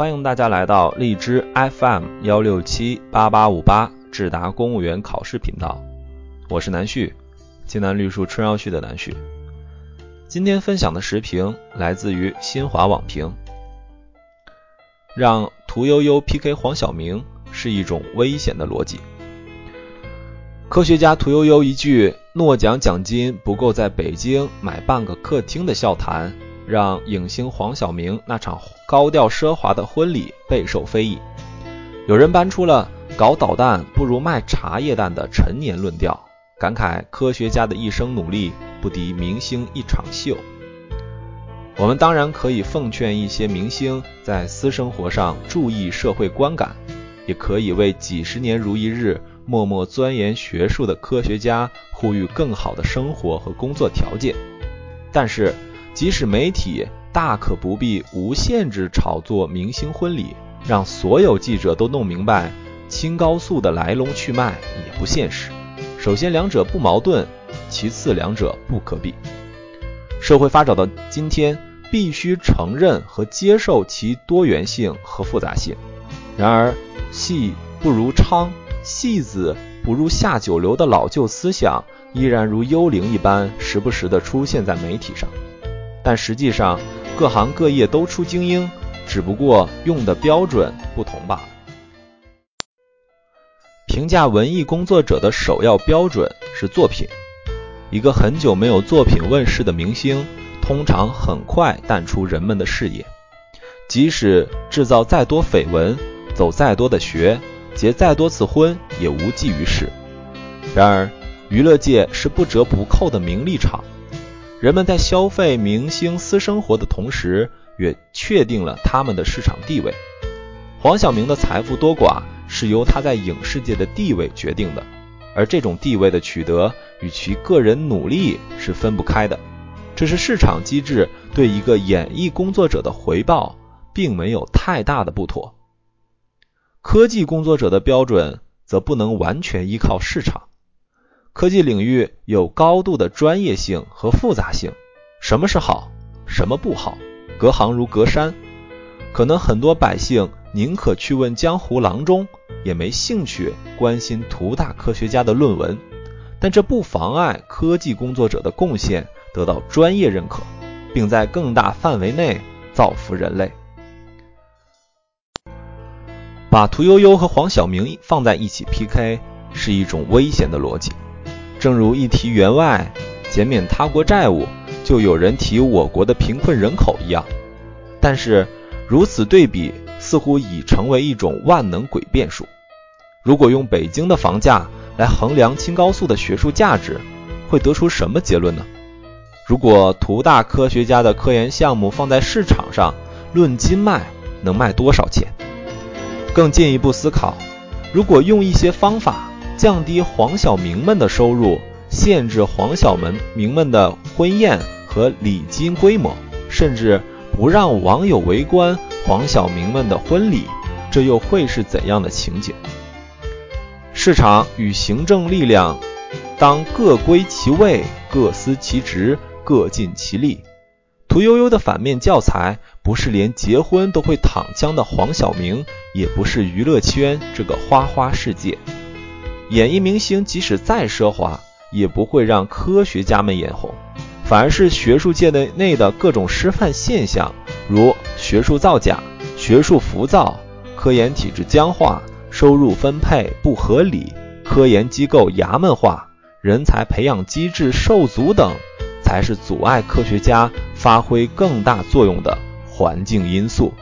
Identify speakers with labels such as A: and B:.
A: 欢迎大家来到荔枝 FM 幺六七八八五八智达公务员考试频道，我是南旭，济南绿树春绕旭的南旭。今天分享的时评来自于新华网评，让屠呦呦 PK 黄晓明是一种危险的逻辑。科学家屠呦呦一句诺奖奖金不够在北京买半个客厅的笑谈。让影星黄晓明那场高调奢华的婚礼备受非议，有人搬出了搞导弹不如卖茶叶蛋的陈年论调，感慨科学家的一生努力不敌明星一场秀。我们当然可以奉劝一些明星在私生活上注意社会观感，也可以为几十年如一日默默钻研学术的科学家呼吁更好的生活和工作条件，但是。即使媒体大可不必无限制炒作明星婚礼，让所有记者都弄明白青高素的来龙去脉也不现实。首先，两者不矛盾；其次，两者不可比。社会发展到今天，必须承认和接受其多元性和复杂性。然而，戏不如娼，戏子不如下九流的老旧思想，依然如幽灵一般，时不时地出现在媒体上。但实际上，各行各业都出精英，只不过用的标准不同罢了。评价文艺工作者的首要标准是作品。一个很久没有作品问世的明星，通常很快淡出人们的视野。即使制造再多绯闻，走再多的学，结再多次婚，也无济于事。然而，娱乐界是不折不扣的名利场。人们在消费明星私生活的同时，也确定了他们的市场地位。黄晓明的财富多寡是由他在影视界的地位决定的，而这种地位的取得与其个人努力是分不开的。这是市场机制对一个演艺工作者的回报，并没有太大的不妥。科技工作者的标准则不能完全依靠市场。科技领域有高度的专业性和复杂性，什么是好，什么不好，隔行如隔山。可能很多百姓宁可去问江湖郎中，也没兴趣关心图大科学家的论文。但这不妨碍科技工作者的贡献得到专业认可，并在更大范围内造福人类。把屠呦呦和黄晓明放在一起 PK 是一种危险的逻辑。正如一提员外减免他国债务，就有人提我国的贫困人口一样。但是如此对比，似乎已成为一种万能诡辩术。如果用北京的房价来衡量青高素的学术价值，会得出什么结论呢？如果图大科学家的科研项目放在市场上论斤卖，能卖多少钱？更进一步思考，如果用一些方法。降低黄晓明们的收入，限制黄晓明们的婚宴和礼金规模，甚至不让网友围观黄晓明们的婚礼，这又会是怎样的情景？市场与行政力量当各归其位，各司其职，各尽其力。屠呦呦的反面教材，不是连结婚都会躺枪的黄晓明，也不是娱乐圈这个花花世界。演艺明星即使再奢华，也不会让科学家们眼红，反而是学术界内内的各种师范现象，如学术造假、学术浮躁、科研体制僵化、收入分配不合理、科研机构衙门化、人才培养机制受阻等，才是阻碍科学家发挥更大作用的环境因素。